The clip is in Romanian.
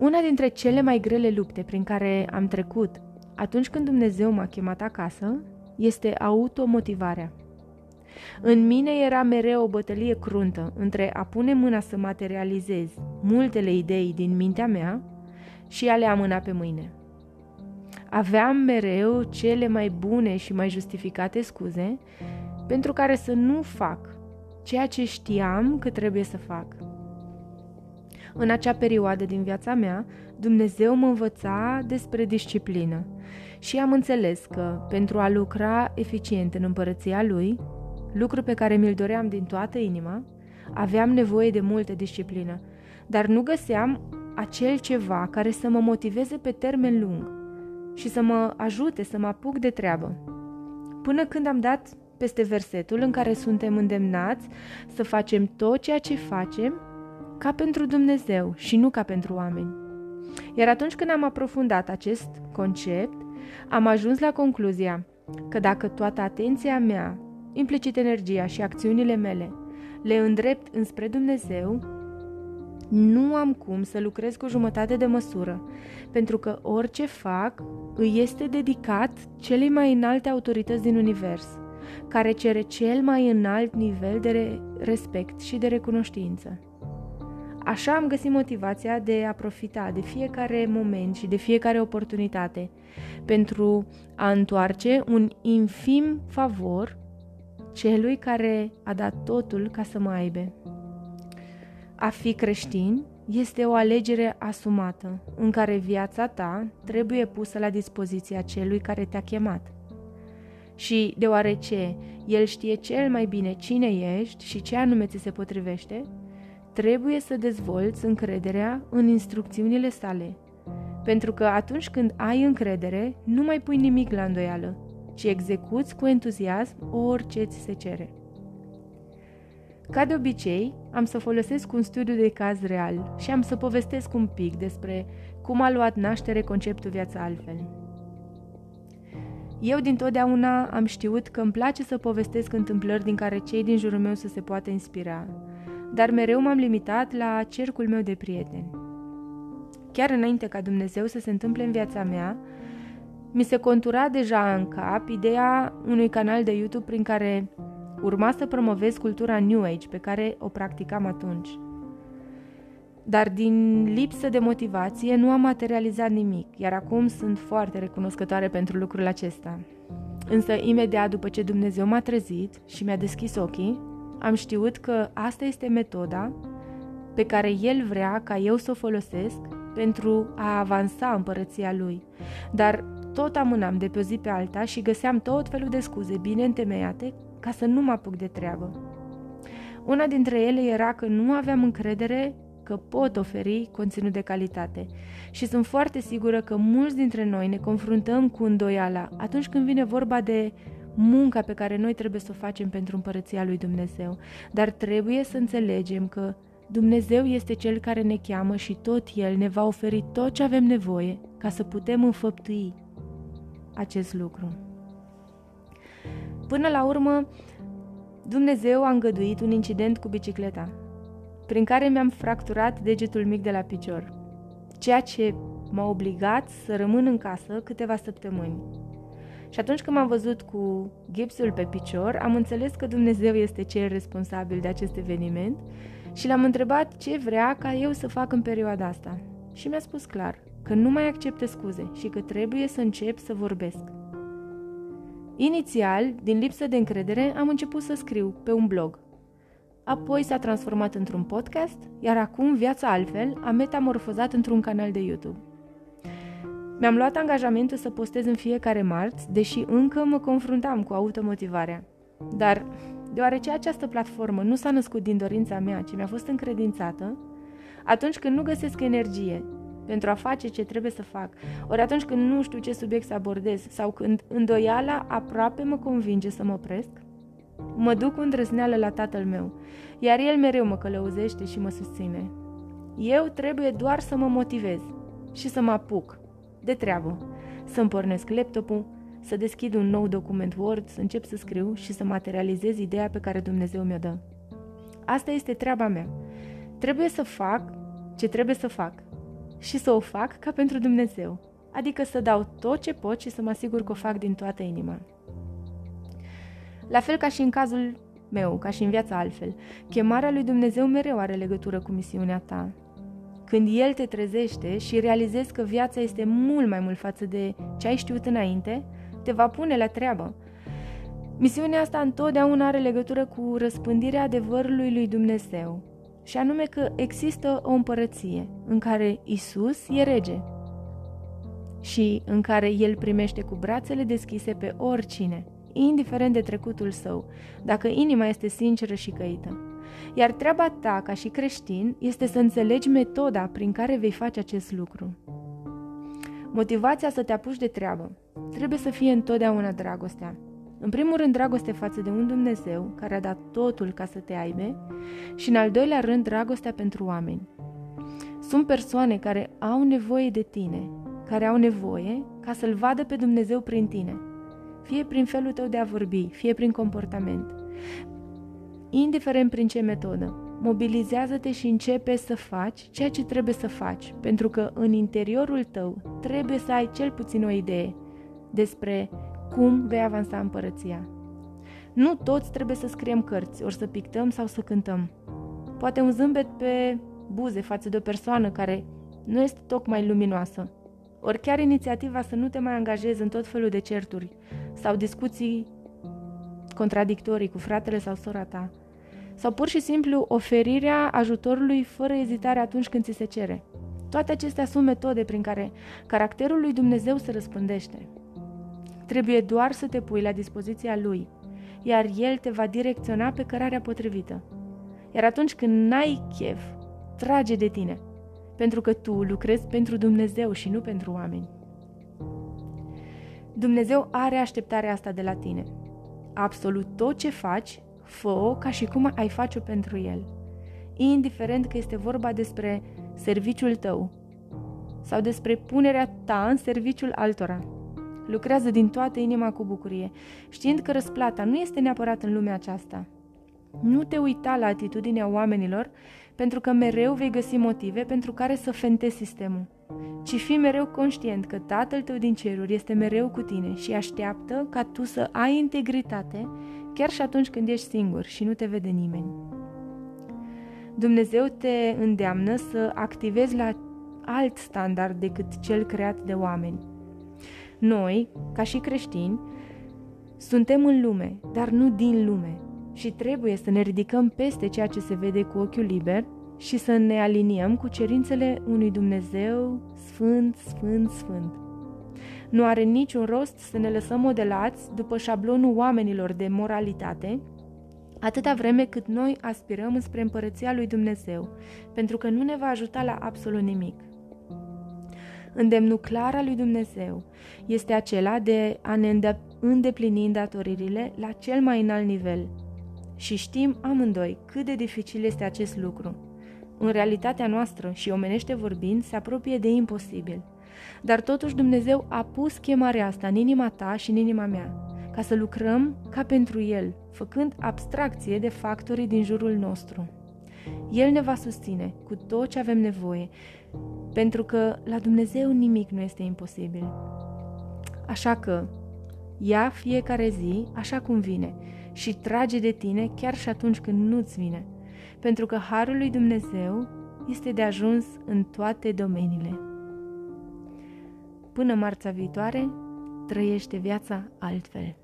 Una dintre cele mai grele lupte prin care am trecut atunci când Dumnezeu m-a chemat acasă este automotivarea. În mine era mereu o bătălie cruntă între a pune mâna să materializez multele idei din mintea mea și a le amâna pe mâine. Aveam mereu cele mai bune și mai justificate scuze pentru care să nu fac ceea ce știam că trebuie să fac. În acea perioadă din viața mea, Dumnezeu mă învăța despre disciplină și am înțeles că, pentru a lucra eficient în împărăția Lui, lucru pe care mi-l doream din toată inima, aveam nevoie de multă disciplină, dar nu găseam acel ceva care să mă motiveze pe termen lung și să mă ajute să mă apuc de treabă. Până când am dat peste versetul în care suntem îndemnați să facem tot ceea ce facem ca pentru Dumnezeu și nu ca pentru oameni. Iar atunci când am aprofundat acest concept, am ajuns la concluzia că dacă toată atenția mea, implicit energia și acțiunile mele, le îndrept înspre Dumnezeu, nu am cum să lucrez cu jumătate de măsură, pentru că orice fac îi este dedicat celei mai înalte autorități din univers, care cere cel mai înalt nivel de respect și de recunoștință. Așa am găsit motivația de a profita de fiecare moment și de fiecare oportunitate pentru a întoarce un infim favor celui care a dat totul ca să mă aibă. A fi creștin este o alegere asumată, în care viața ta trebuie pusă la dispoziția celui care te-a chemat. Și deoarece el știe cel mai bine cine ești și ce anume ți se potrivește, trebuie să dezvolți încrederea în instrucțiunile sale. Pentru că atunci când ai încredere, nu mai pui nimic la îndoială, ci execuți cu entuziasm orice ți se cere. Ca de obicei, am să folosesc un studiu de caz real și am să povestesc un pic despre cum a luat naștere conceptul viața altfel. Eu dintotdeauna am știut că îmi place să povestesc întâmplări din care cei din jurul meu să se poată inspira, dar mereu m-am limitat la cercul meu de prieteni. Chiar înainte ca Dumnezeu să se întâmple în viața mea, mi se contura deja în cap ideea unui canal de YouTube prin care urma să promovez cultura New Age pe care o practicam atunci. Dar din lipsă de motivație nu am materializat nimic, iar acum sunt foarte recunoscătoare pentru lucrul acesta. Însă, imediat după ce Dumnezeu m-a trezit și mi-a deschis ochii, am știut că asta este metoda pe care El vrea ca eu să o folosesc pentru a avansa împărăția Lui. Dar tot amânam de pe o zi pe alta și găseam tot felul de scuze bine întemeiate ca să nu mă apuc de treabă. Una dintre ele era că nu aveam încredere că pot oferi conținut de calitate și sunt foarte sigură că mulți dintre noi ne confruntăm cu îndoiala atunci când vine vorba de munca pe care noi trebuie să o facem pentru împărăția lui Dumnezeu. Dar trebuie să înțelegem că Dumnezeu este Cel care ne cheamă și tot El ne va oferi tot ce avem nevoie ca să putem înfăptui acest lucru. Până la urmă, Dumnezeu a îngăduit un incident cu bicicleta, prin care mi-am fracturat degetul mic de la picior, ceea ce m-a obligat să rămân în casă câteva săptămâni. Și atunci când m-am văzut cu gipsul pe picior, am înțeles că Dumnezeu este cel responsabil de acest eveniment și l-am întrebat ce vrea ca eu să fac în perioada asta. Și mi-a spus clar că nu mai accepte scuze și că trebuie să încep să vorbesc. Inițial, din lipsă de încredere, am început să scriu pe un blog. Apoi s-a transformat într-un podcast, iar acum viața altfel a metamorfozat într-un canal de YouTube. Mi-am luat angajamentul să postez în fiecare marți, deși încă mă confruntam cu automotivarea. Dar, deoarece această platformă nu s-a născut din dorința mea, ci mi-a fost încredințată, atunci când nu găsesc energie pentru a face ce trebuie să fac, ori atunci când nu știu ce subiect să abordez sau când îndoiala aproape mă convinge să mă opresc, mă duc cu îndrăzneală la tatăl meu, iar el mereu mă călăuzește și mă susține. Eu trebuie doar să mă motivez și să mă apuc de treabă, să-mi pornesc laptopul, să deschid un nou document Word, să încep să scriu și să materializez ideea pe care Dumnezeu mi-o dă. Asta este treaba mea. Trebuie să fac ce trebuie să fac și să o fac ca pentru Dumnezeu, adică să dau tot ce pot și să mă asigur că o fac din toată inima. La fel ca și în cazul meu, ca și în viața altfel, chemarea lui Dumnezeu mereu are legătură cu misiunea ta. Când El te trezește și realizezi că viața este mult mai mult față de ce ai știut înainte, te va pune la treabă. Misiunea asta întotdeauna are legătură cu răspândirea adevărului lui Dumnezeu, și anume că există o împărăție în care Isus e rege și în care El primește cu brațele deschise pe oricine, indiferent de trecutul său, dacă inima este sinceră și căită. Iar treaba ta, ca și creștin, este să înțelegi metoda prin care vei face acest lucru. Motivația să te apuci de treabă trebuie să fie întotdeauna dragostea. În primul rând, dragoste față de un Dumnezeu care a dat totul ca să te aibă și, în al doilea rând, dragostea pentru oameni. Sunt persoane care au nevoie de tine, care au nevoie ca să-L vadă pe Dumnezeu prin tine, fie prin felul tău de a vorbi, fie prin comportament. Indiferent prin ce metodă, mobilizează-te și începe să faci ceea ce trebuie să faci, pentru că în interiorul tău trebuie să ai cel puțin o idee despre cum vei avansa împărăția. Nu toți trebuie să scriem cărți, ori să pictăm sau să cântăm. Poate un zâmbet pe buze față de o persoană care nu este tocmai luminoasă. Ori chiar inițiativa să nu te mai angajezi în tot felul de certuri sau discuții contradictorii cu fratele sau sora ta. Sau pur și simplu oferirea ajutorului fără ezitare atunci când ți se cere. Toate acestea sunt metode prin care caracterul lui Dumnezeu se răspândește. Trebuie doar să te pui la dispoziția Lui, iar El te va direcționa pe cărarea potrivită. Iar atunci când n-ai chef, trage de tine, pentru că tu lucrezi pentru Dumnezeu și nu pentru oameni. Dumnezeu are așteptarea asta de la tine. Absolut tot ce faci, fă ca și cum ai face-o pentru El. Indiferent că este vorba despre serviciul tău sau despre punerea ta în serviciul altora. Lucrează din toată inima cu bucurie, știind că răsplata nu este neapărat în lumea aceasta. Nu te uita la atitudinea oamenilor, pentru că mereu vei găsi motive pentru care să fentezi sistemul, ci fii mereu conștient că Tatăl tău din ceruri este mereu cu tine și așteaptă ca tu să ai integritate chiar și atunci când ești singur și nu te vede nimeni. Dumnezeu te îndeamnă să activezi la alt standard decât cel creat de oameni. Noi, ca și creștini, suntem în lume, dar nu din lume și trebuie să ne ridicăm peste ceea ce se vede cu ochiul liber și să ne aliniem cu cerințele unui Dumnezeu sfânt, sfânt, sfânt. Nu are niciun rost să ne lăsăm modelați după șablonul oamenilor de moralitate, atâta vreme cât noi aspirăm spre împărăția lui Dumnezeu, pentru că nu ne va ajuta la absolut nimic. Îndemnul clar al lui Dumnezeu este acela de a ne îndeplini îndatoririle la cel mai înalt nivel. Și știm amândoi cât de dificil este acest lucru. În realitatea noastră și omenește vorbind, se apropie de imposibil. Dar totuși Dumnezeu a pus chemarea asta în inima ta și în inima mea, ca să lucrăm ca pentru El, făcând abstracție de factorii din jurul nostru. El ne va susține cu tot ce avem nevoie, pentru că la Dumnezeu nimic nu este imposibil. Așa că, ia fiecare zi așa cum vine și trage de tine chiar și atunci când nu-ți vine, pentru că Harul lui Dumnezeu este de ajuns în toate domeniile. Până marța viitoare, trăiește viața altfel.